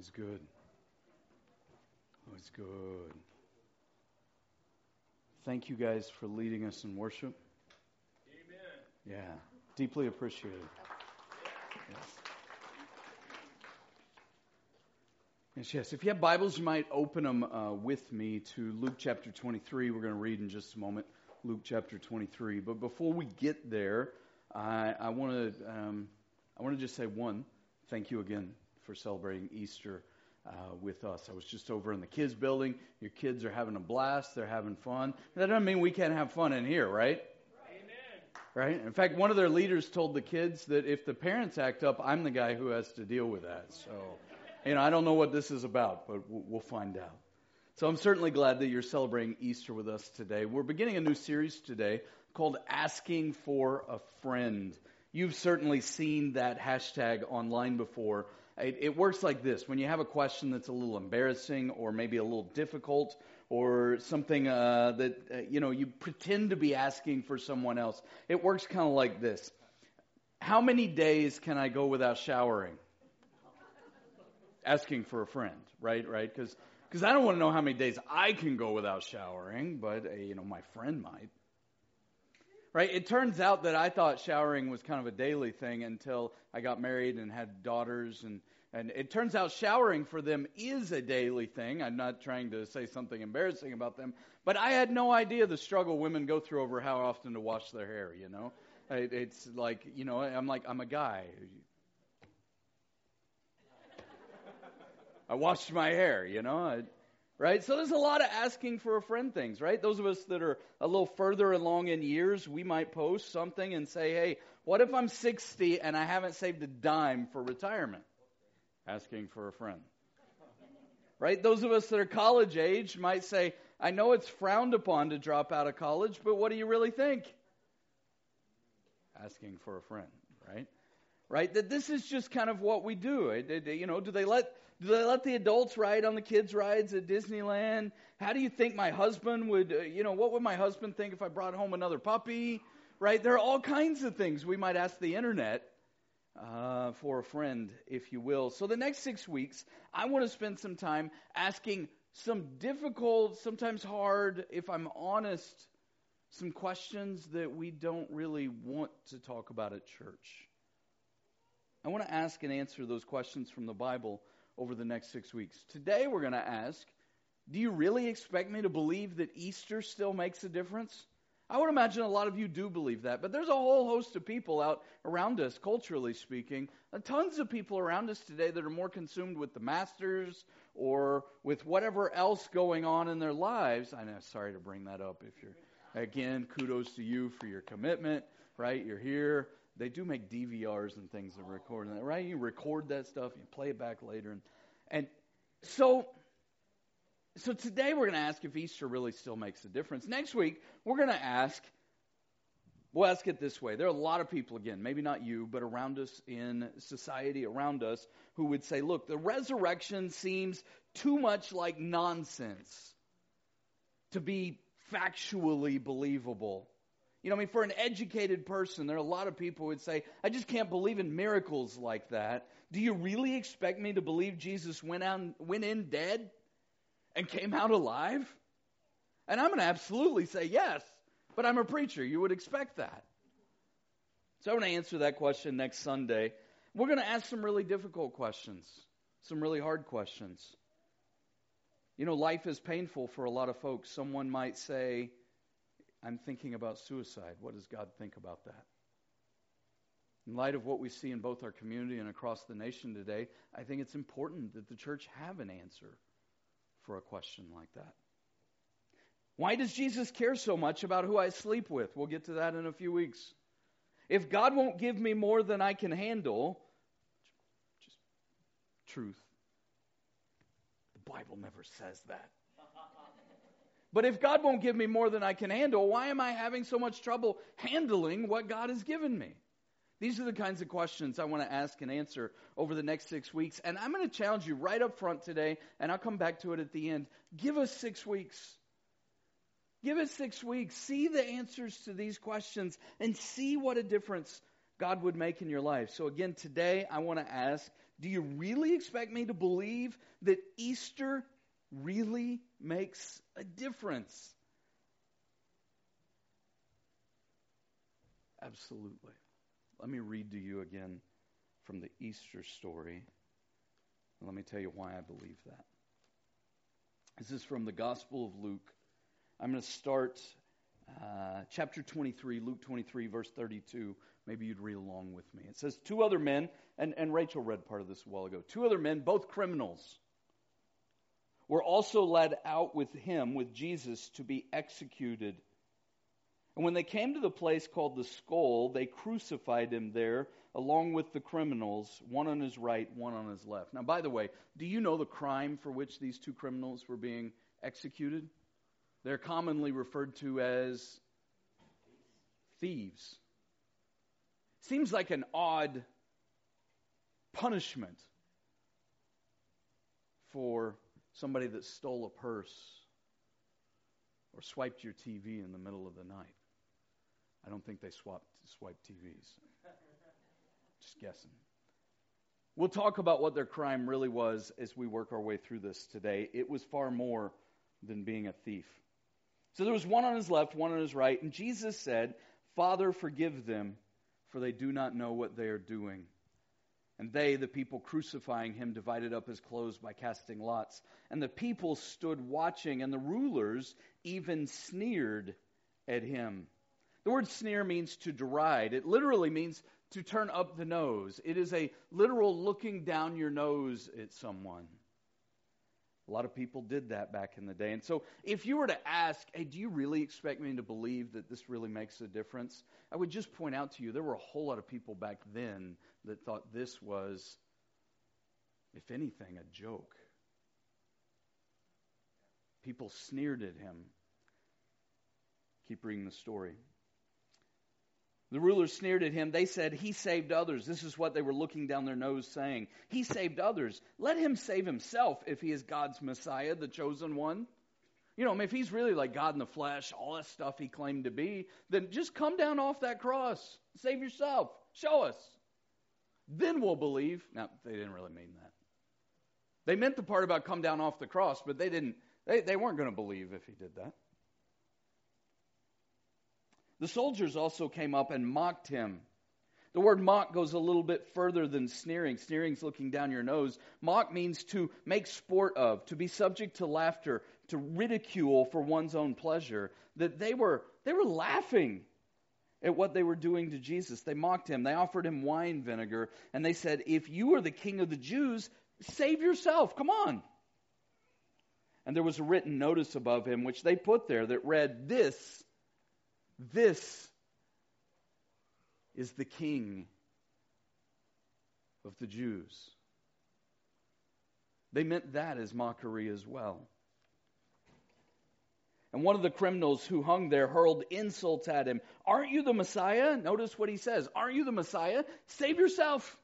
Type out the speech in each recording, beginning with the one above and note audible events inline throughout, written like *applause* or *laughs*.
is good. Oh, it's good. Thank you guys for leading us in worship. Amen. Yeah, deeply appreciated. Yes. Yes, yes. If you have Bibles, you might open them uh, with me to Luke chapter 23. We're going to read in just a moment Luke chapter 23. But before we get there, I, I want to um, I want to just say one, thank you again for celebrating Easter uh, with us. I was just over in the kids' building. Your kids are having a blast. They're having fun. That doesn't mean we can't have fun in here, right? Amen. Right? In fact, one of their leaders told the kids that if the parents act up, I'm the guy who has to deal with that. So, you know, I don't know what this is about, but we'll find out. So I'm certainly glad that you're celebrating Easter with us today. We're beginning a new series today called Asking for a Friend. You've certainly seen that hashtag online before. It, it, works like this. When you have a question that's a little embarrassing or maybe a little difficult or something uh, that uh, you know you pretend to be asking for someone else it works kind of like this. How many days can i go without showering? Asking for a friend right right? Because because i don't want to know how many days i can go without showering but uh, you know my friend might right? It turns out that I thought showering was kind of a daily thing until I got married and had daughters and and it turns out showering for them is a daily thing. I'm not trying to say something embarrassing about them, but I had no idea the struggle women go through over how often to wash their hair, you know? It, It's like, you know, I'm like, I'm a guy. I washed my hair, you know? Right? So there's a lot of asking for a friend things, right? Those of us that are a little further along in years, we might post something and say, hey, what if I'm 60 and I haven't saved a dime for retirement? Asking for a friend. Right? Those of us that are college age might say, I know it's frowned upon to drop out of college, but what do you really think? Asking for a friend, right? Right? That this is just kind of what we do. You know, do they let do they let the adults ride on the kids' rides at Disneyland? How do you think my husband would, uh, you know, what would my husband think if I brought home another puppy? Right? There are all kinds of things we might ask the internet uh, for a friend, if you will. So the next six weeks, I want to spend some time asking some difficult, sometimes hard, if I'm honest, some questions that we don't really want to talk about at church. I want to ask and answer those questions from the Bible over the next six weeks. Today, we're going to ask Do you really expect me to believe that Easter still makes a difference? I would imagine a lot of you do believe that, but there's a whole host of people out around us, culturally speaking, uh, tons of people around us today that are more consumed with the masters or with whatever else going on in their lives. I know, sorry to bring that up. If you're, again, kudos to you for your commitment, right? You're here they do make DVRs and things to record that, right? You record that stuff, you play it back later, and and so so today we're going to ask if Easter really still makes a difference. Next week we're going to ask. We'll ask it this way. There are a lot of people, again, maybe not you, but around us in society, around us, who would say, look, the resurrection seems too much like nonsense to be factually believable. You know, I mean, for an educated person, there are a lot of people who would say, I just can't believe in miracles like that. Do you really expect me to believe Jesus went, out, went in dead and came out alive? And I'm going to absolutely say yes, but I'm a preacher. You would expect that. So I'm going to answer that question next Sunday. We're going to ask some really difficult questions, some really hard questions. You know, life is painful for a lot of folks. Someone might say, I'm thinking about suicide. What does God think about that? In light of what we see in both our community and across the nation today, I think it's important that the church have an answer for a question like that. Why does Jesus care so much about who I sleep with? We'll get to that in a few weeks. If God won't give me more than I can handle, just truth. The Bible never says that. But if God won't give me more than I can handle, why am I having so much trouble handling what God has given me? These are the kinds of questions I want to ask and answer over the next six weeks. And I'm going to challenge you right up front today, and I'll come back to it at the end. Give us six weeks. Give us six weeks. See the answers to these questions and see what a difference God would make in your life. So, again, today I want to ask do you really expect me to believe that Easter really makes a difference? Absolutely. Let me read to you again from the Easter story. Let me tell you why I believe that. This is from the Gospel of Luke. I'm going to start uh, chapter 23, Luke 23, verse 32. Maybe you'd read along with me. It says, Two other men, and, and Rachel read part of this a while ago, two other men, both criminals, were also led out with him, with Jesus, to be executed. And when they came to the place called the skull, they crucified him there along with the criminals, one on his right, one on his left. Now, by the way, do you know the crime for which these two criminals were being executed? They're commonly referred to as thieves. Seems like an odd punishment for somebody that stole a purse or swiped your TV in the middle of the night. I don't think they swapped, swiped TVs. *laughs* Just guessing. We'll talk about what their crime really was as we work our way through this today. It was far more than being a thief. So there was one on his left, one on his right, and Jesus said, Father, forgive them, for they do not know what they are doing. And they, the people crucifying him, divided up his clothes by casting lots. And the people stood watching, and the rulers even sneered at him. The word sneer means to deride. It literally means to turn up the nose. It is a literal looking down your nose at someone. A lot of people did that back in the day. And so, if you were to ask, hey, do you really expect me to believe that this really makes a difference? I would just point out to you there were a whole lot of people back then that thought this was, if anything, a joke. People sneered at him. Keep reading the story. The rulers sneered at him. They said, He saved others. This is what they were looking down their nose saying. He saved others. Let him save himself if he is God's Messiah, the chosen one. You know, if he's really like God in the flesh, all that stuff he claimed to be, then just come down off that cross. Save yourself. Show us. Then we'll believe. Now, they didn't really mean that. They meant the part about come down off the cross, but they didn't, they, they weren't going to believe if he did that. The soldiers also came up and mocked him. The word mock goes a little bit further than sneering. Sneering's looking down your nose. Mock means to make sport of, to be subject to laughter, to ridicule for one's own pleasure. That they were they were laughing at what they were doing to Jesus. They mocked him. They offered him wine vinegar and they said, "If you are the king of the Jews, save yourself. Come on." And there was a written notice above him which they put there that read, "This this is the King of the Jews. They meant that as mockery as well. And one of the criminals who hung there hurled insults at him. Aren't you the Messiah? Notice what he says. Aren't you the Messiah? Save yourself.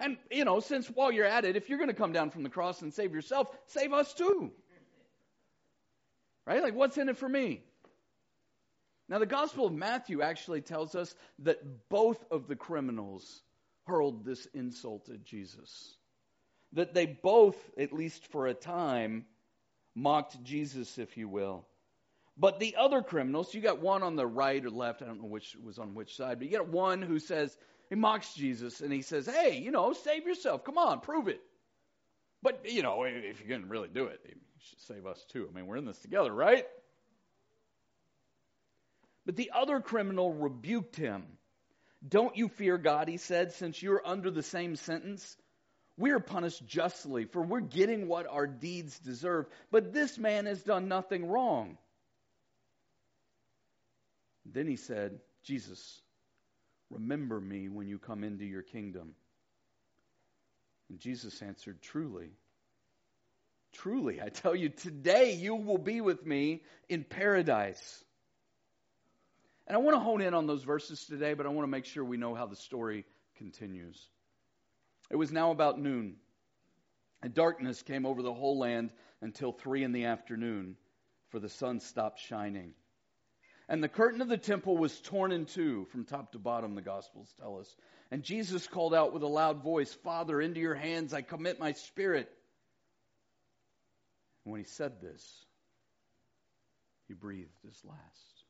And, you know, since while you're at it, if you're going to come down from the cross and save yourself, save us too. Right? Like, what's in it for me? Now, the Gospel of Matthew actually tells us that both of the criminals hurled this insult at Jesus. That they both, at least for a time, mocked Jesus, if you will. But the other criminals, you got one on the right or left, I don't know which was on which side, but you got one who says, he mocks Jesus and he says, hey, you know, save yourself. Come on, prove it. But, you know, if you're going to really do it, you should save us too. I mean, we're in this together, right? But the other criminal rebuked him. Don't you fear God, he said, since you're under the same sentence? We are punished justly, for we're getting what our deeds deserve. But this man has done nothing wrong. Then he said, Jesus, remember me when you come into your kingdom. And Jesus answered, Truly, truly, I tell you, today you will be with me in paradise. And I want to hone in on those verses today, but I want to make sure we know how the story continues. It was now about noon, and darkness came over the whole land until three in the afternoon, for the sun stopped shining. And the curtain of the temple was torn in two from top to bottom, the Gospels tell us. And Jesus called out with a loud voice, Father, into your hands I commit my spirit. And when he said this, he breathed his last.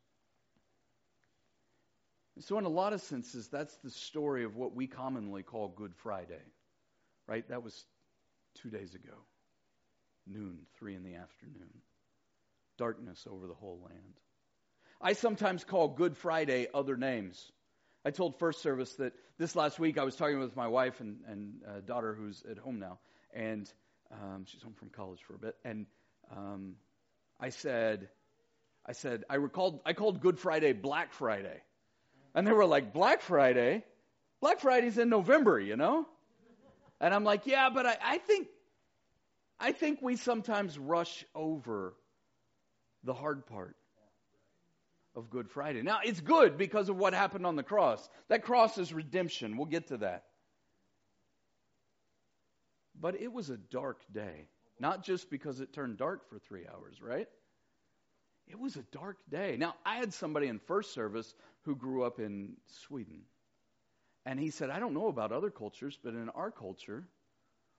So, in a lot of senses, that's the story of what we commonly call Good Friday, right? That was two days ago, noon, three in the afternoon. Darkness over the whole land. I sometimes call Good Friday other names. I told First Service that this last week I was talking with my wife and, and uh, daughter who's at home now, and um, she's home from college for a bit, and um, I said, I said I recalled I called Good Friday Black Friday, and they were like Black Friday, Black Friday's in November, you know, and I'm like, yeah, but I, I think I think we sometimes rush over the hard part of Good Friday. Now, it's good because of what happened on the cross. That cross is redemption. We'll get to that. But it was a dark day, not just because it turned dark for three hours, right? It was a dark day. Now, I had somebody in first service who grew up in Sweden. And he said, I don't know about other cultures, but in our culture,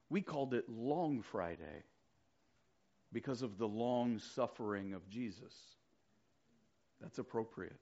we called it Long Friday because of the long suffering of Jesus. That's appropriate.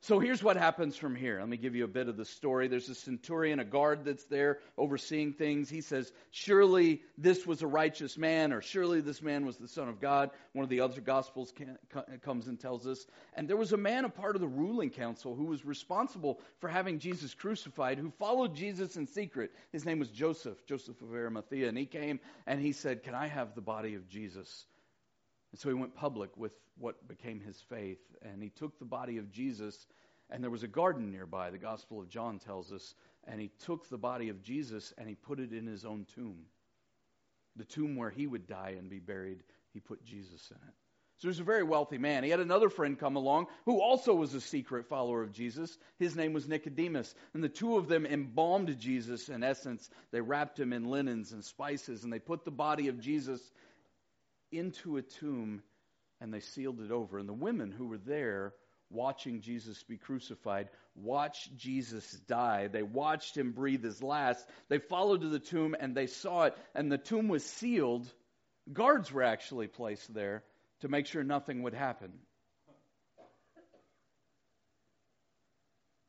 So here's what happens from here. Let me give you a bit of the story. There's a centurion, a guard that's there overseeing things. He says, Surely this was a righteous man, or surely this man was the Son of God. One of the other Gospels can, comes and tells us. And there was a man, a part of the ruling council, who was responsible for having Jesus crucified, who followed Jesus in secret. His name was Joseph, Joseph of Arimathea. And he came and he said, Can I have the body of Jesus? And so he went public with what became his faith. And he took the body of Jesus, and there was a garden nearby, the Gospel of John tells us. And he took the body of Jesus and he put it in his own tomb. The tomb where he would die and be buried, he put Jesus in it. So he was a very wealthy man. He had another friend come along who also was a secret follower of Jesus. His name was Nicodemus. And the two of them embalmed Jesus in essence. They wrapped him in linens and spices, and they put the body of Jesus into a tomb and they sealed it over. And the women who were there watching Jesus be crucified watched Jesus die. They watched him breathe his last. They followed to the tomb and they saw it, and the tomb was sealed. Guards were actually placed there to make sure nothing would happen.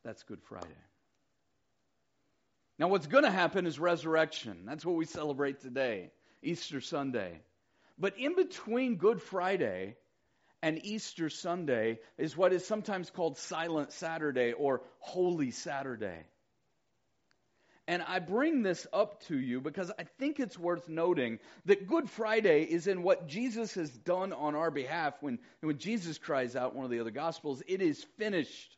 That's Good Friday. Now, what's going to happen is resurrection. That's what we celebrate today, Easter Sunday. But in between Good Friday and Easter Sunday is what is sometimes called Silent Saturday or Holy Saturday. And I bring this up to you because I think it's worth noting that Good Friday is in what Jesus has done on our behalf. When, when Jesus cries out, one of the other Gospels, it is finished.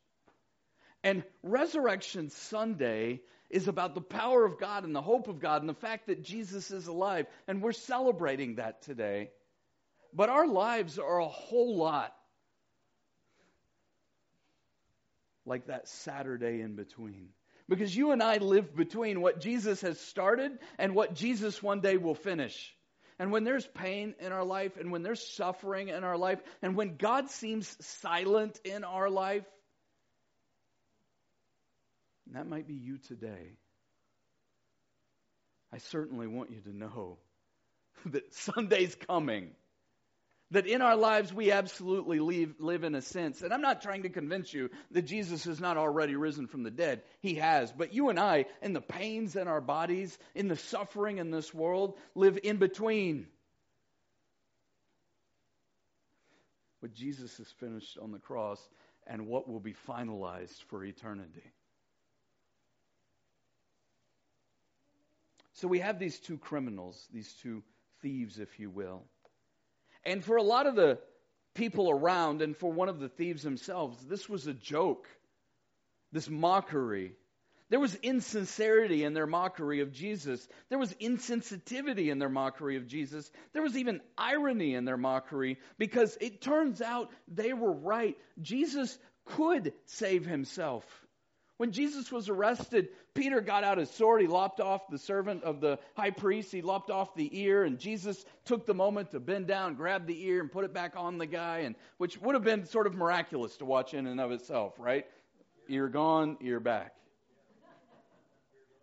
And Resurrection Sunday is about the power of God and the hope of God and the fact that Jesus is alive. And we're celebrating that today. But our lives are a whole lot like that Saturday in between. Because you and I live between what Jesus has started and what Jesus one day will finish. And when there's pain in our life, and when there's suffering in our life, and when God seems silent in our life, and that might be you today. I certainly want you to know *laughs* that Sunday's coming. That in our lives we absolutely live, live in a sense. And I'm not trying to convince you that Jesus has not already risen from the dead. He has. But you and I, in the pains in our bodies, in the suffering in this world, live in between. What Jesus has finished on the cross and what will be finalized for eternity. So we have these two criminals, these two thieves, if you will. And for a lot of the people around, and for one of the thieves themselves, this was a joke, this mockery. There was insincerity in their mockery of Jesus. There was insensitivity in their mockery of Jesus. There was even irony in their mockery because it turns out they were right. Jesus could save himself. When Jesus was arrested, Peter got out his sword. He lopped off the servant of the high priest. He lopped off the ear, and Jesus took the moment to bend down, grab the ear, and put it back on the guy, and which would have been sort of miraculous to watch in and of itself, right? Ear gone, ear back.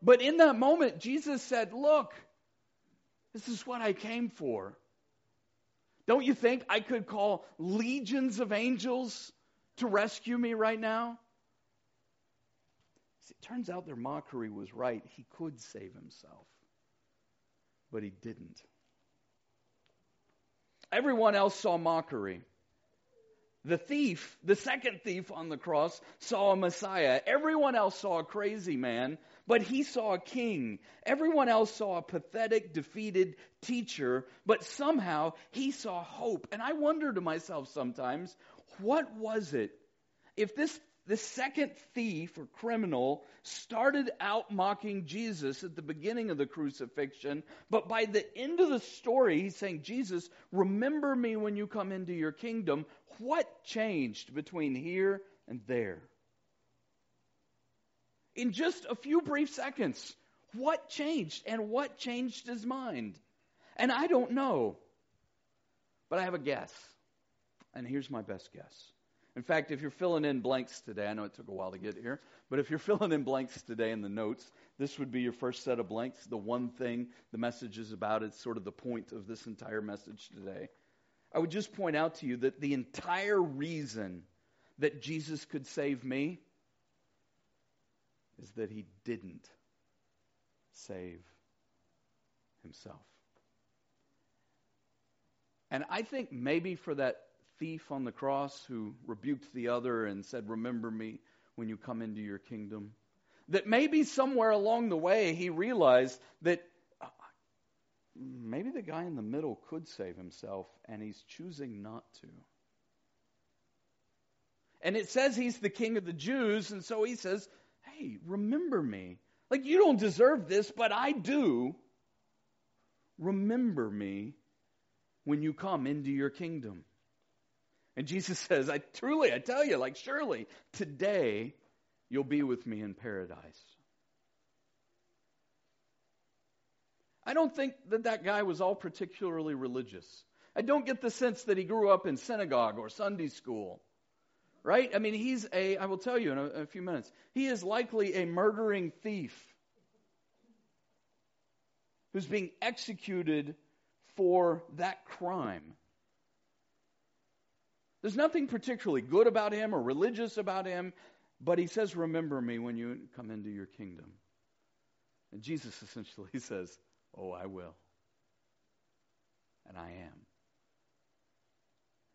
But in that moment, Jesus said, Look, this is what I came for. Don't you think I could call legions of angels to rescue me right now? See, it turns out their mockery was right. He could save himself, but he didn't. Everyone else saw mockery. The thief, the second thief on the cross, saw a Messiah. Everyone else saw a crazy man, but he saw a king. Everyone else saw a pathetic, defeated teacher, but somehow he saw hope. And I wonder to myself sometimes, what was it? If this the second thief or criminal started out mocking Jesus at the beginning of the crucifixion, but by the end of the story, he's saying, Jesus, remember me when you come into your kingdom. What changed between here and there? In just a few brief seconds, what changed and what changed his mind? And I don't know, but I have a guess. And here's my best guess. In fact, if you're filling in blanks today, I know it took a while to get here, but if you're *laughs* filling in blanks today in the notes, this would be your first set of blanks. The one thing the message is about, it's sort of the point of this entire message today. I would just point out to you that the entire reason that Jesus could save me is that he didn't save himself. And I think maybe for that thief on the cross who rebuked the other and said, Remember me when you come into your kingdom. That maybe somewhere along the way he realized that uh, maybe the guy in the middle could save himself, and he's choosing not to. And it says he's the king of the Jews, and so he says, Hey, remember me. Like, you don't deserve this, but I do. Remember me when you come into your kingdom. And Jesus *laughs* says, I truly, I tell you, like, surely today you'll be with me in paradise. I don't think that that guy was all particularly religious. I don't get the sense that he grew up in synagogue or Sunday school. Right? I mean, he's a, I will tell you in a, a few minutes, he is likely a murdering thief who's being executed for that crime. There's nothing particularly good about him or religious about him, but he says, Remember me when you come into your kingdom. And Jesus *laughs* essentially says, Oh, I will. And I am.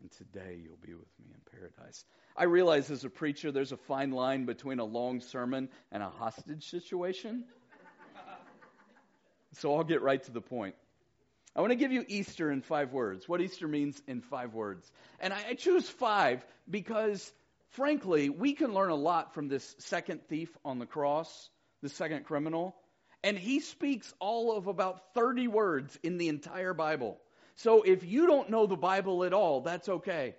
And today you'll be with me in paradise. I realize as a preacher there's a fine line between a long sermon and a hostage situation. so I'll get right to the point. I want to give you Easter in five words. What Easter means in five words. And I, choose five because, frankly, we can learn a lot from this second thief on the cross, the second criminal. And he speaks all of about 30 words in the entire Bible. So if you don't know the Bible at all, that's okay.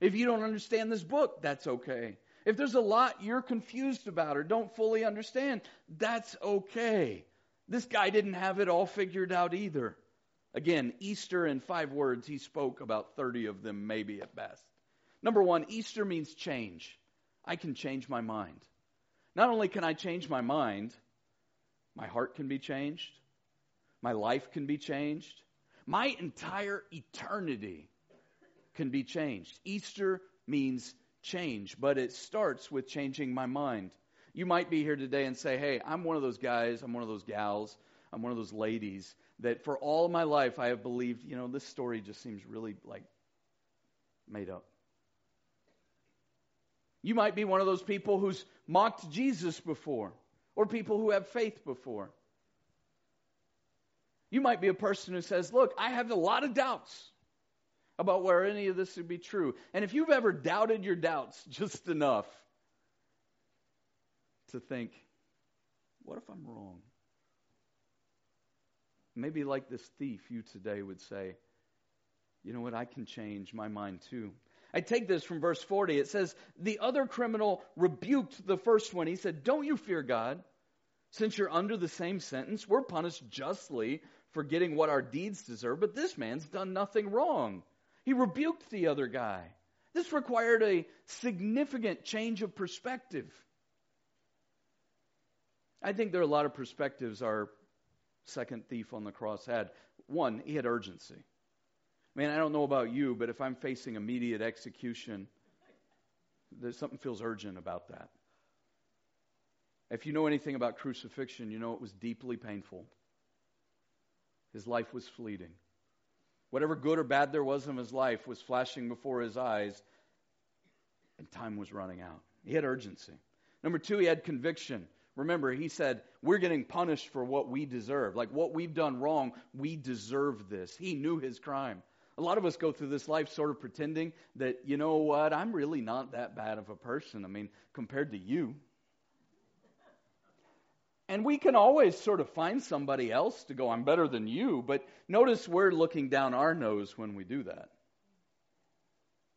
If you don't understand this book, that's okay. If there's a lot you're confused about or don't fully understand, that's okay. This guy didn't have it all figured out either. Again, Easter in five words, he spoke about 30 of them, maybe at best. Number one, Easter means change. I can change my mind. Not only can I change my mind, my heart can be changed, my life can be changed, my entire eternity can be changed. Easter means change, but it starts with changing my mind. You might be here today and say, hey, I'm one of those guys, I'm one of those gals, I'm one of those ladies that for all my life I have believed, you know, this story just seems really like made up. You might be one of those people who's mocked Jesus before, or people who have faith before. You might be a person who says, Look, I have a lot of doubts about where any of this would be true. And if you've ever doubted your doubts *laughs* just enough to think, What if I'm wrong? Maybe, like this thief, you today would say, you know what, I can change my mind too. I take this from verse 40. It says, The other criminal rebuked the first one. He said, Don't you fear God? Since you're under the same sentence, we're punished justly for getting what our deeds deserve, but this man's done nothing wrong. He rebuked the other guy. This required a significant change of perspective. I think there are a lot of perspectives our second thief on the cross had. One, he had urgency. Man, I don't know about you, but if I'm facing immediate execution, there's something feels urgent about that. If you know anything about crucifixion, you know it was deeply painful. His life was fleeting. Whatever good or bad there was in his life was flashing before his eyes, and time was running out. He had urgency. Number two, he had conviction. Remember, he said, We're getting punished for what we deserve. Like what we've done wrong, we deserve this. He knew his crime. A lot of us go through this life sort of pretending that, you know what, I'm really not that bad of a person. I mean, compared to you. And we can always sort of find somebody else to go, I'm better than you. But notice we're looking down our nose when we do that,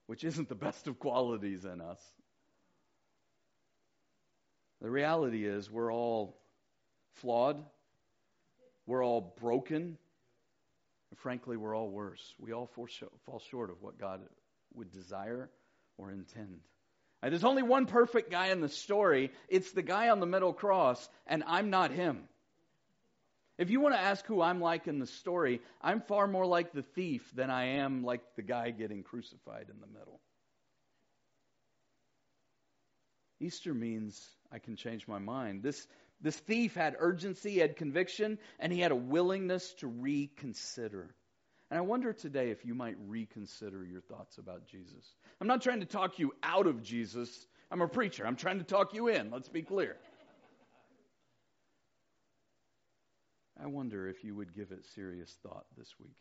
which isn't the best of qualities in us. The reality is, we're all flawed, we're all broken, and frankly, we're all worse. We all fall short of what God would desire or intend. Now, there's only one perfect guy in the story. It's the guy on the middle cross, and I'm not him. If you want to ask who I'm like in the story, I'm far more like the thief than I am like the guy getting crucified in the middle. Easter means I can change my mind. This, this thief had urgency, had conviction, and he had a willingness to reconsider. And I wonder today if you might reconsider your thoughts about Jesus. I'm not trying to talk you out of Jesus. I'm a preacher. I'm trying to talk you in. Let's be clear. I wonder if you would give it serious thought this week.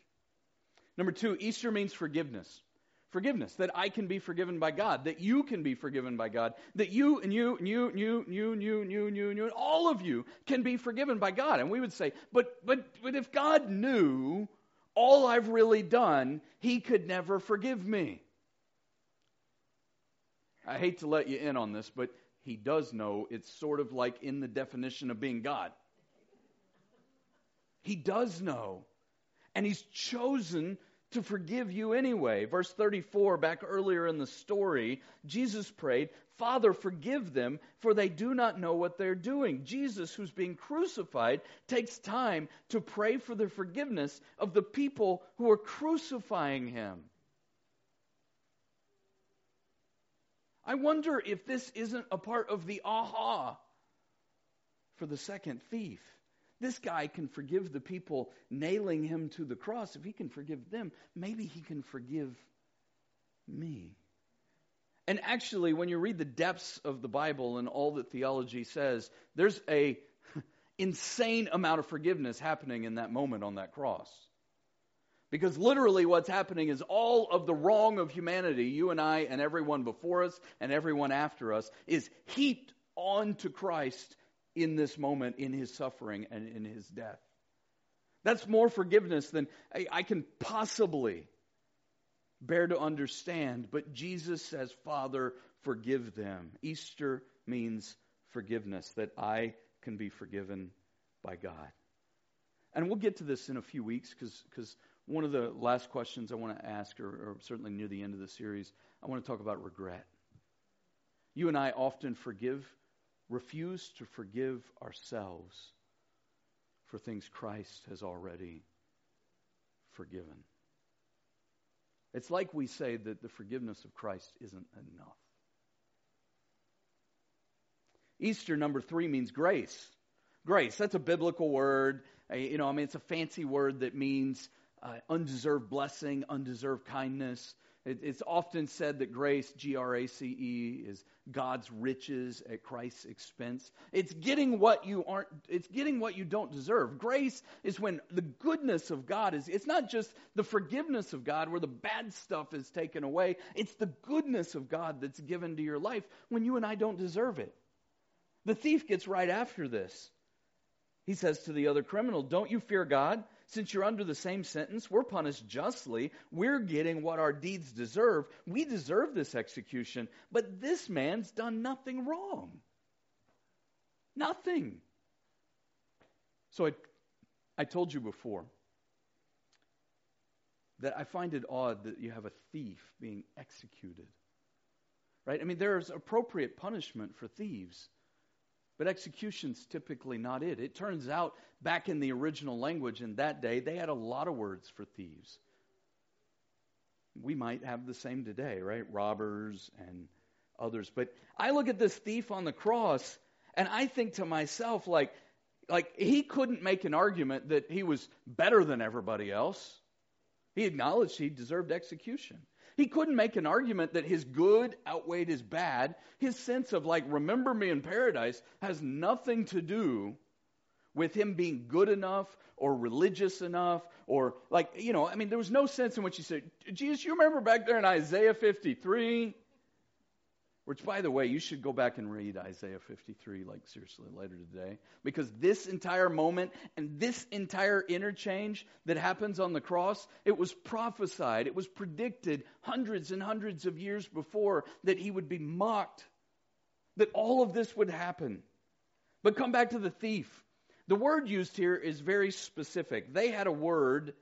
Number two, Easter means forgiveness. Forgiveness, that I can be forgiven by God, that you can be forgiven by God, that you and you and you and you and you and you and you and you and you and all of you can be forgiven by God. And we would say, but but but if God knew all I've really done, he could never forgive me. I hate to let you in on this, but he does know it's sort of like in the definition of being God. He does know. And he's chosen to forgive you anyway. Verse 34, back earlier in the story, Jesus prayed, Father, forgive them, for they do not know what they're doing. Jesus, who's being crucified, takes time to pray for the forgiveness of the people who are crucifying him. I wonder if this isn't a part of the aha for the second thief. This guy can forgive the people nailing him to the cross. If he can forgive them, maybe he can forgive me. And actually, when you read the depths of the Bible and all that theology says, there's a *laughs* insane amount of forgiveness happening in that moment on that cross. Because literally, what's happening is all of the wrong of humanity, you and I and everyone before us and everyone after us, is heaped onto Christ in this moment, in his suffering and in his death. That's more forgiveness than I, I can possibly bear to understand. But Jesus says, Father, forgive them. Easter means forgiveness, that I can be forgiven by God. And we'll get to this in a few weeks because one of the last questions I want to ask, or, or certainly near the end of the series, I want to talk about regret. You and I often forgive refuse to forgive ourselves for things Christ has already forgiven. It's like we say that the forgiveness of Christ isn't enough. Easter number three means grace. Grace, that's a biblical word. You know, I mean, it's a fancy word that means uh, undeserved blessing, undeserved kindness. It, it's often said that grace, G R A C E, is God's riches at Christ's expense. It's getting what you aren't, it's getting what you don't deserve. Grace is when the goodness of God is, it's not just the forgiveness of God where the bad stuff is taken away. It's the goodness of God that's given to your life when you and I don't deserve it. The thief gets right after this. He says to the other criminal, Don't you fear God? Since you're under the same sentence, we're punished justly. We're getting what our deeds deserve. We deserve this execution. But this man's done nothing wrong. Nothing. So I, I told you before that I find it odd that you have a thief being executed. Right? I mean, there's appropriate punishment for thieves. But execution's typically not it. It turns out, back in the original language in that day, they had a lot of words for thieves. We might have the same today, right? Robbers and others. But I look at this thief on the cross, and I think to myself, like, like he couldn't make an argument that he was better than everybody else. He acknowledged he deserved execution. He couldn't make an argument that his good outweighed his bad. His sense of, like, remember me in paradise has nothing to do with him being good enough or religious enough or, like, you know, I mean, there was no sense in which he said, Jesus, you remember back there in Isaiah 53? Which, by the way, you should go back and read Isaiah 53, like seriously, later today. Because this entire moment and this entire interchange that happens on the cross, it was prophesied, it was predicted hundreds and hundreds of years before that he would be mocked, that all of this would happen. But come back to the thief. The word used here is very specific. They had a word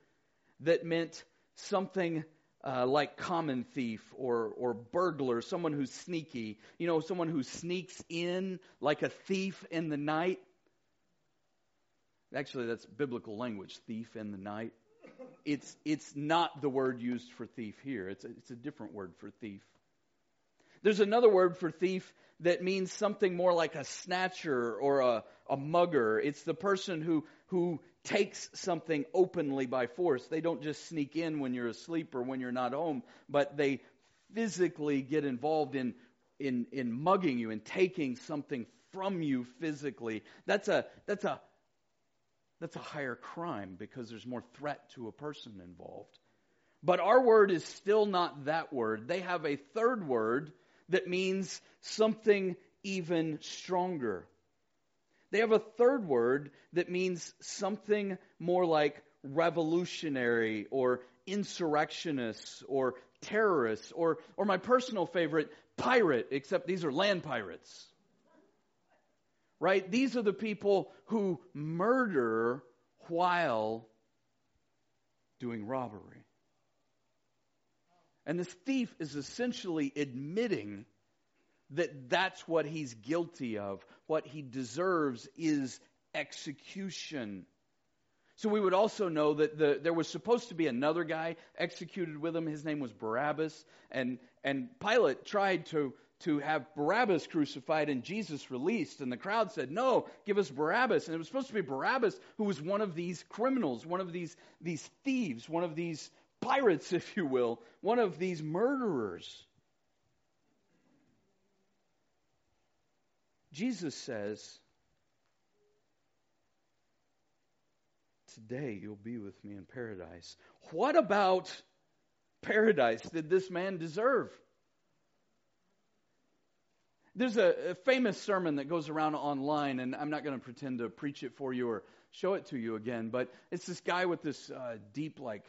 that meant something uh, like common thief or, or burglar, someone who's sneaky, you know, someone who sneaks in like a thief in the night. Actually, that's biblical language, thief in the night. It's, it's not the word used for thief here, it's a, it's a different word for thief. There's another word for thief that means something more like a snatcher or a, a mugger. It's the person who, who takes something openly by force. They don't just sneak in when you're asleep or when you're not home, but they physically get involved in, in, in mugging you and taking something from you physically. That's a, that's a, that's a higher crime because there's more threat to a person involved. But our word is still not that word. They have a third word that means something even stronger. They have a third word that means something more like revolutionary or insurrectionists or terrorists or, or my personal favorite, pirate, except these are land pirates. Right? These are the people who murder while doing robbery. And this thief is essentially admitting that that's what he's guilty of. What he deserves is execution. So we would also know that the, there was supposed to be another guy executed with him. His name was Barabbas. And, and Pilate tried to, to have Barabbas crucified and Jesus released. And the crowd said, No, give us Barabbas. And it was supposed to be Barabbas who was one of these criminals, one of these, these thieves, one of these pirates, if you will, one of these murderers. Jesus says, Today you'll be with me in paradise. What about paradise did this man deserve? There's a, a famous sermon that goes around online, and I'm not going to pretend to preach it for you or show it to you again, but it's this guy with this uh, deep, like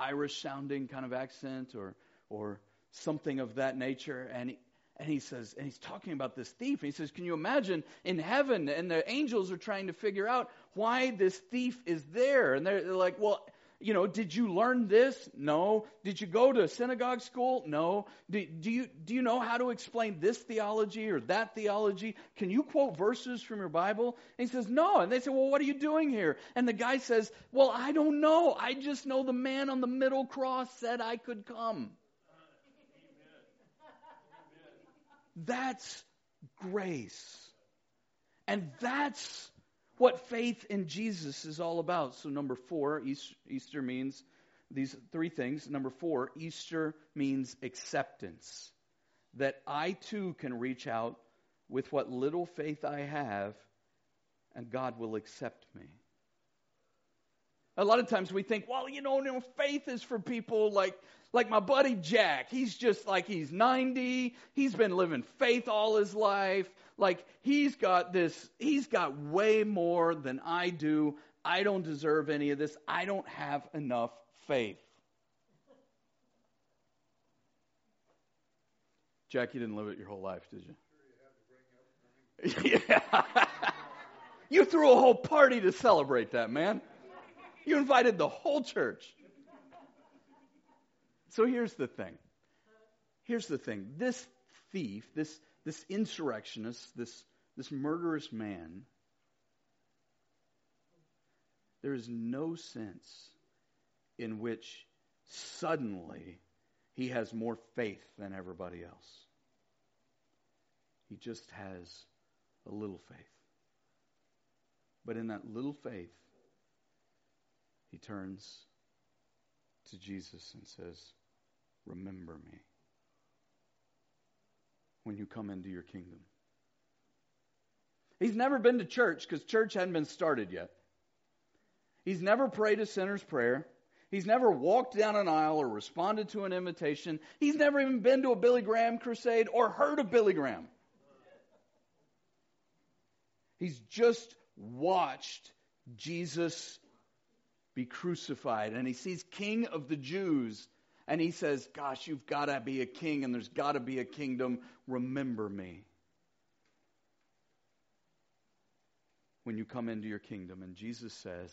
Irish sounding kind of accent or, or something of that nature, and he, and he says, and he's talking about this thief. And he says, Can you imagine in heaven? And the angels are trying to figure out why this thief is there. And they're, they're like, Well, you know, did you learn this? No. Did you go to synagogue school? No. Do, do, you, do you know how to explain this theology or that theology? Can you quote verses from your Bible? And he says, No. And they say, Well, what are you doing here? And the guy says, Well, I don't know. I just know the man on the middle cross said I could come. That's grace. And that's what faith in Jesus is all about. So, number four, Easter means these three things. Number four, Easter means acceptance. That I too can reach out with what little faith I have, and God will accept me. A lot of times we think, well, you know, faith is for people like like my buddy Jack. He's just like he's 90. He's been living faith all his life. Like he's got this he's got way more than I do. I don't deserve any of this. I don't have enough faith. Jack, you didn't live it your whole life, did you? yeah. *laughs* you threw a whole party to celebrate that, man. You invited the whole church. So here's the thing. Here's the thing. This thief, this, this insurrectionist, this, this murderous man, there is no sense in which suddenly he has more faith than everybody else. He just has a little faith. But in that little faith, he turns to Jesus and says, Remember me when you come into your kingdom. He's never been to church because church hadn't been started yet. He's never prayed a sinner's prayer. He's never walked down an aisle or responded to an invitation. He's never even been to a Billy Graham crusade or heard of Billy Graham. He's just watched Jesus be crucified and he sees King of the Jews and he says, Gosh, you've got to be a king and there's got to be a kingdom. Remember me. When you come into your kingdom. And Jesus says,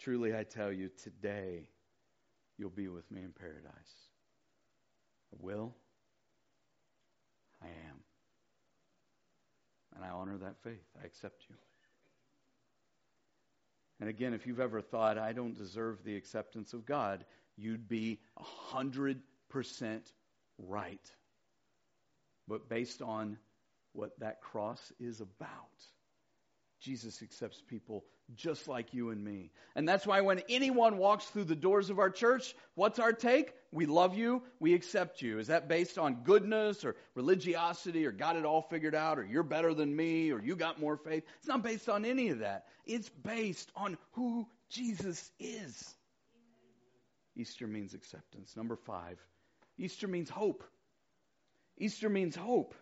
Truly I tell you, today you'll be with me in paradise. I will. I am. And I honor that faith. I accept you. And again, if you've ever thought, I don't deserve the acceptance of God, you'd be 100% right. But based on what that cross is about, Jesus accepts people just like you and me. And that's why when anyone walks through the doors of our church, what's our take? We love you, we accept you. Is that based on goodness or religiosity or got it all figured out or you're better than me or you got more faith? It's not based on any of that. It's based on who Jesus is. Easter means acceptance. Number five, Easter means hope. Easter means hope.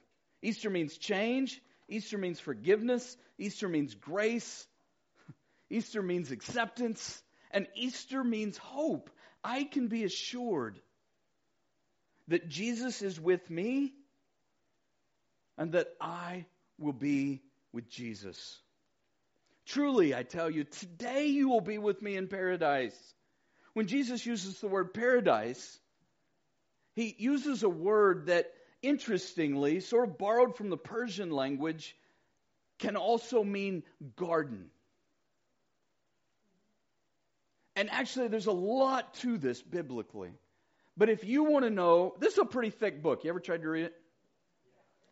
Easter means change. Easter means forgiveness. Easter means grace. *laughs* Easter means acceptance. And Easter means hope. I can be assured that Jesus is with me and that I will be with Jesus. Truly, I tell you, today you will be with me in paradise. When Jesus uses the word paradise, he uses a word that, interestingly, sort of borrowed from the Persian language, can also mean garden. And actually, there's a lot to this biblically. But if you want to know, this is a pretty thick book. You ever tried to read it?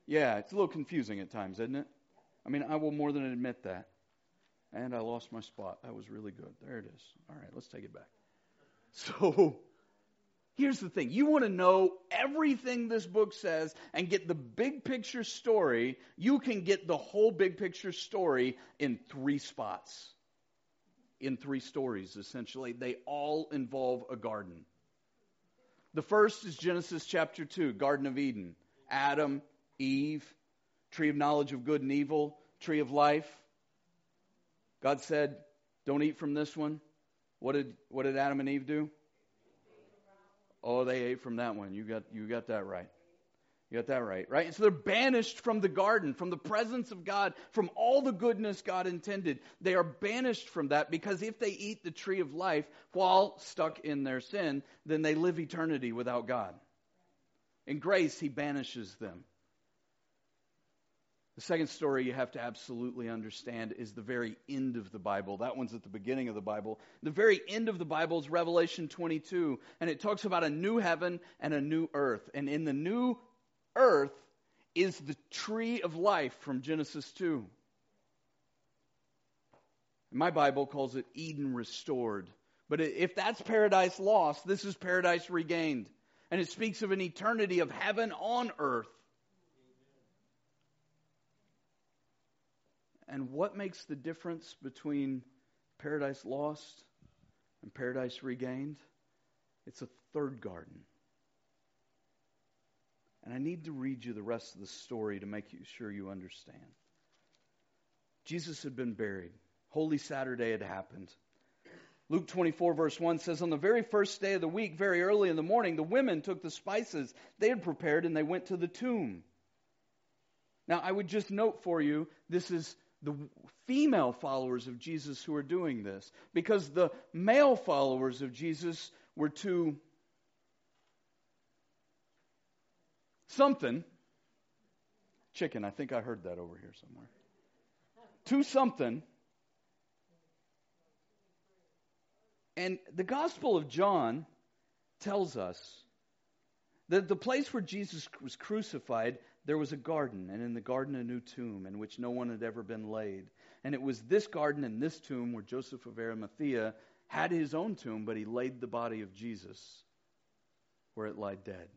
Yeah, it's a little confusing at times, isn't it? I mean, I will more than admit that. And I lost my spot. That was really good. There it is. All right, let's take it back. *laughs* So, here's the thing you want to know everything this book says and get the big picture story, you can get the whole big picture story in three spots. In three stories, essentially. They all involve a garden. The first is Genesis chapter 2, Garden of Eden. Adam, Eve, tree of knowledge of good and evil, tree of life. God said, Don't eat from this one. What did, what did Adam and Eve do? Oh, they ate from that one. You got, you got that right. You got that right, right? And so they're banished from the garden, from the presence of God, from all the goodness God intended. They are banished from that because if they eat the tree of life while stuck in their sin, then they live eternity without God. In grace, He banishes them. The second story you have to absolutely understand is the very end of the Bible. That one's at the beginning of the Bible. The very end of the Bible is Revelation 22, and it talks about a new heaven and a new earth. And in the new earth is the tree of life from Genesis 2. My Bible calls it Eden restored. But if that's paradise lost, this is paradise regained. And it speaks of an eternity of heaven on earth. And what makes the difference between paradise lost and paradise regained, it's a third garden. And I need to read you the rest of the story to make you sure you understand. Jesus had been buried. Holy Saturday had happened. Luke 24, verse 1 says, On the very first day of the week, very early in the morning, the women took the spices they had prepared and they went to the tomb. Now, I would just note for you, this is the female followers of Jesus who are doing this, because the male followers of Jesus were too something. Chicken, I think I heard that over here somewhere. To something. And the Gospel of John tells us that the place where Jesus was crucified, there was a garden, and in the garden a new tomb in which no one had ever been laid. And it was this garden and this tomb where Joseph of Arimathea had his own tomb, but he laid the body of Jesus where it lay dead.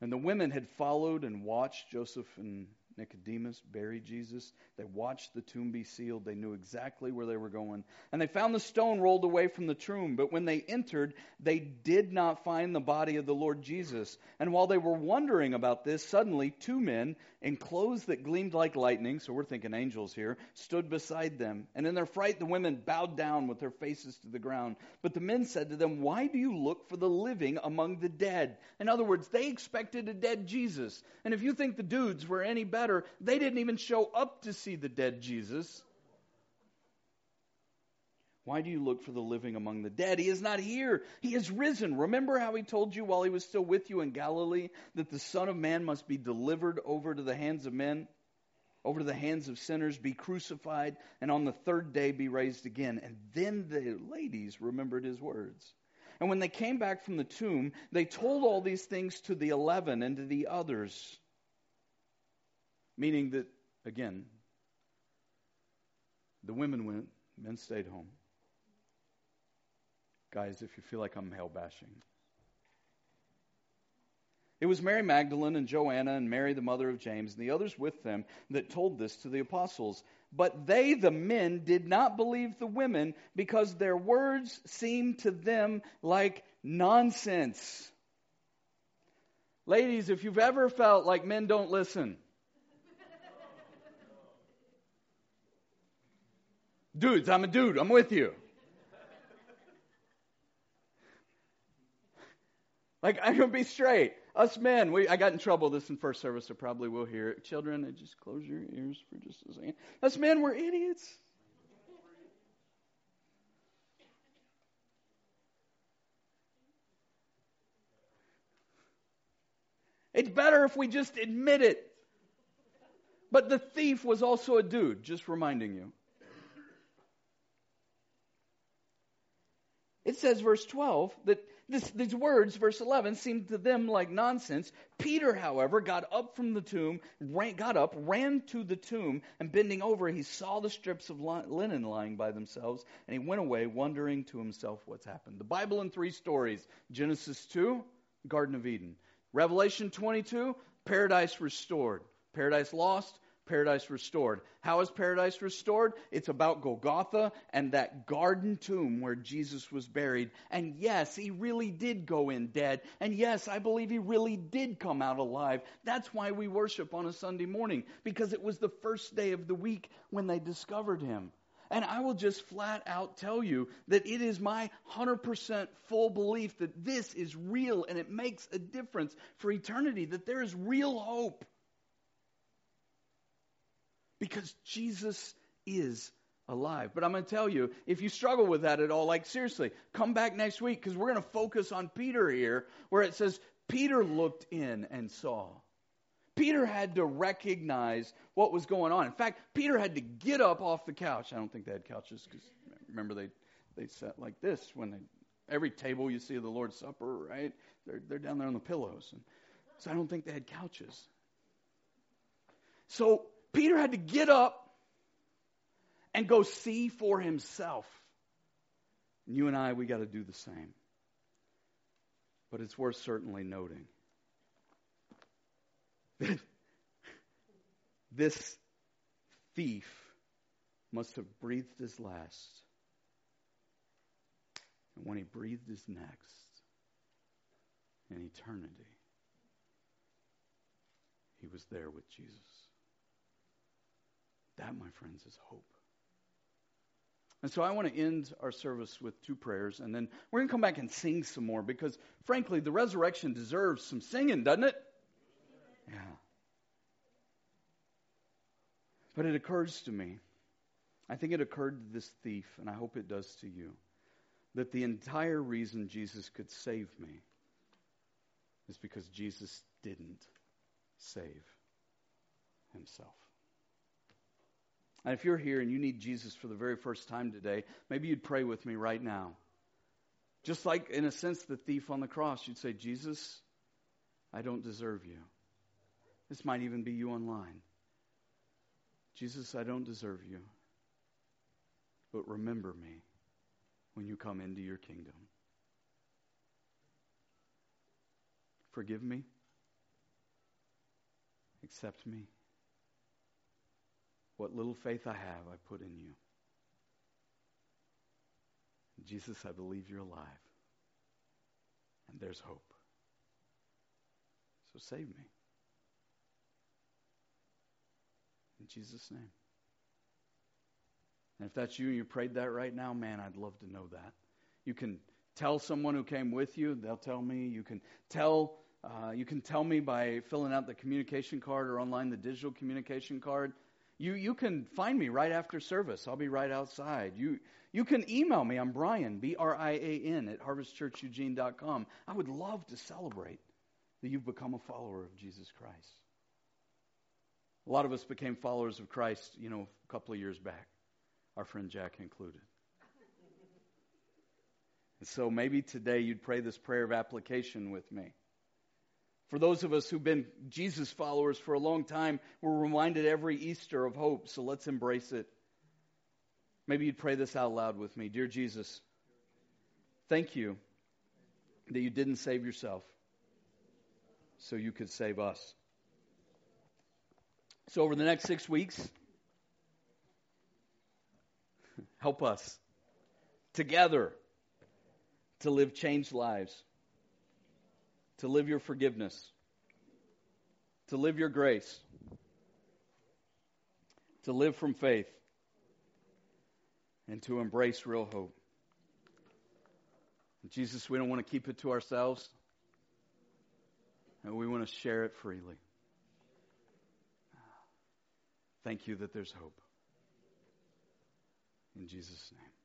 And the women had followed and watched Joseph and Nicodemus bury Jesus. They watched the tomb be sealed. They knew exactly where they were going. And they found the stone rolled away from the tomb. But when they entered, they did not find the body of the Lord Jesus. And while they were wondering about this, suddenly two men in clothes that gleamed like lightning, so we're thinking angels here, stood beside them. And in their fright, the women bowed down with their faces to the ground. But the men said to them, Why do you look for the living among the dead? In other words, they expected a dead Jesus. And if you think the dudes were any better, they didn't even show up to see the dead Jesus. Why do you look for the living among the dead? He is not here. He is risen. Remember how he told you while he was still with you in Galilee that the Son of Man must be delivered over to the hands of men, over to the hands of sinners, be crucified, and on the third day be raised again. And then the ladies remembered his words. And when they came back from the tomb, they told all these things to the eleven and to the others. Meaning that, again, the women went, men stayed home. Guys, if you feel like I'm male bashing, it was Mary Magdalene and Joanna and Mary, the mother of James, and the others with them that told this to the apostles. But they, the men, did not believe the women because their words seemed to them like nonsense. Ladies, if you've ever felt like men don't listen, Dudes, I'm a dude. I'm with you. Like, I'm going to be straight. Us men, we, I got in trouble this in first service, so probably will hear it. Children, just close your ears for just a second. Us men, we're idiots. It's better if we just admit it. But the thief was also a dude, just reminding you. It says, verse 12, that this, these words, verse 11, seemed to them like nonsense. Peter, however, got up from the tomb, ran, got up, ran to the tomb, and bending over, he saw the strips of linen lying by themselves, and he went away, wondering to himself what's happened. The Bible in three stories Genesis 2, Garden of Eden. Revelation 22, paradise restored. Paradise lost, paradise restored. How is paradise restored? It's about Golgotha and that garden tomb where Jesus was buried. And yes, he really did go in dead. And yes, I believe he really did come out alive. That's why we worship on a Sunday morning, because it was the first day of the week when they discovered him. And I will just flat out tell you that it is my 100% full belief that this is real and it makes a difference for eternity, that there is real hope because Jesus is alive. But I'm going to tell you, if you struggle with that at all, like seriously, come back next week because we're going to focus on Peter here, where it says Peter looked in and saw. Peter had to recognize what was going on. In fact, Peter had to get up off the couch. I don't think they had couches because remember they they sat like this when they every table you see the Lord's Supper, right? They're they're down there on the pillows. And so I don't think they had couches. So Peter had to get up and go see for himself. And you and I, we got to do the same. But it's worth certainly noting that *laughs* this thief must have breathed his last And when he breathed his next, in eternity, he was there with Jesus. That, my friends, is hope. And so I want to end our service with two prayers, and then we're going to come back and sing some more because, frankly, the resurrection deserves some singing, doesn't it? Yeah. But it occurs to me, I think it occurred to this thief, and I hope it does to you, that the entire reason Jesus could save me is because Jesus didn't save himself. And if you're here and you need Jesus for the very first time today, maybe you'd pray with me right now. Just like, in a sense, the thief on the cross, you'd say, Jesus, I don't deserve you. This might even be you online. Jesus, I don't deserve you. But remember me when you come into your kingdom. Forgive me. Accept me. What little faith I have, I put in you. Jesus, I believe you're alive. And there's hope. So save me. In Jesus' name. And if that's you and you prayed that right now, man, I'd love to know that. You can tell someone who came with you, they'll tell me. You can tell uh, you can tell me by filling out the communication card or online the digital communication card. You, you can find me right after service. I'll be right outside. You, you can email me. I'm Brian, B R I A N, at harvestchurcheugene.com. I would love to celebrate that you've become a follower of Jesus Christ. A lot of us became followers of Christ, you know, a couple of years back, our friend Jack included. And so maybe today you'd pray this prayer of application with me. For those of us who've been Jesus followers for a long time, we're reminded every Easter of hope, so let's embrace it. Maybe you'd pray this out loud with me. Dear Jesus, thank you that you didn't save yourself so you could save us. So, over the next six weeks, *laughs* help us together to live changed lives to live your forgiveness, to live your grace, to live from faith, and to embrace real hope. Jesus, we don't want to keep it to ourselves, and we want to share it freely. Thank you that there's hope. In Jesus' name.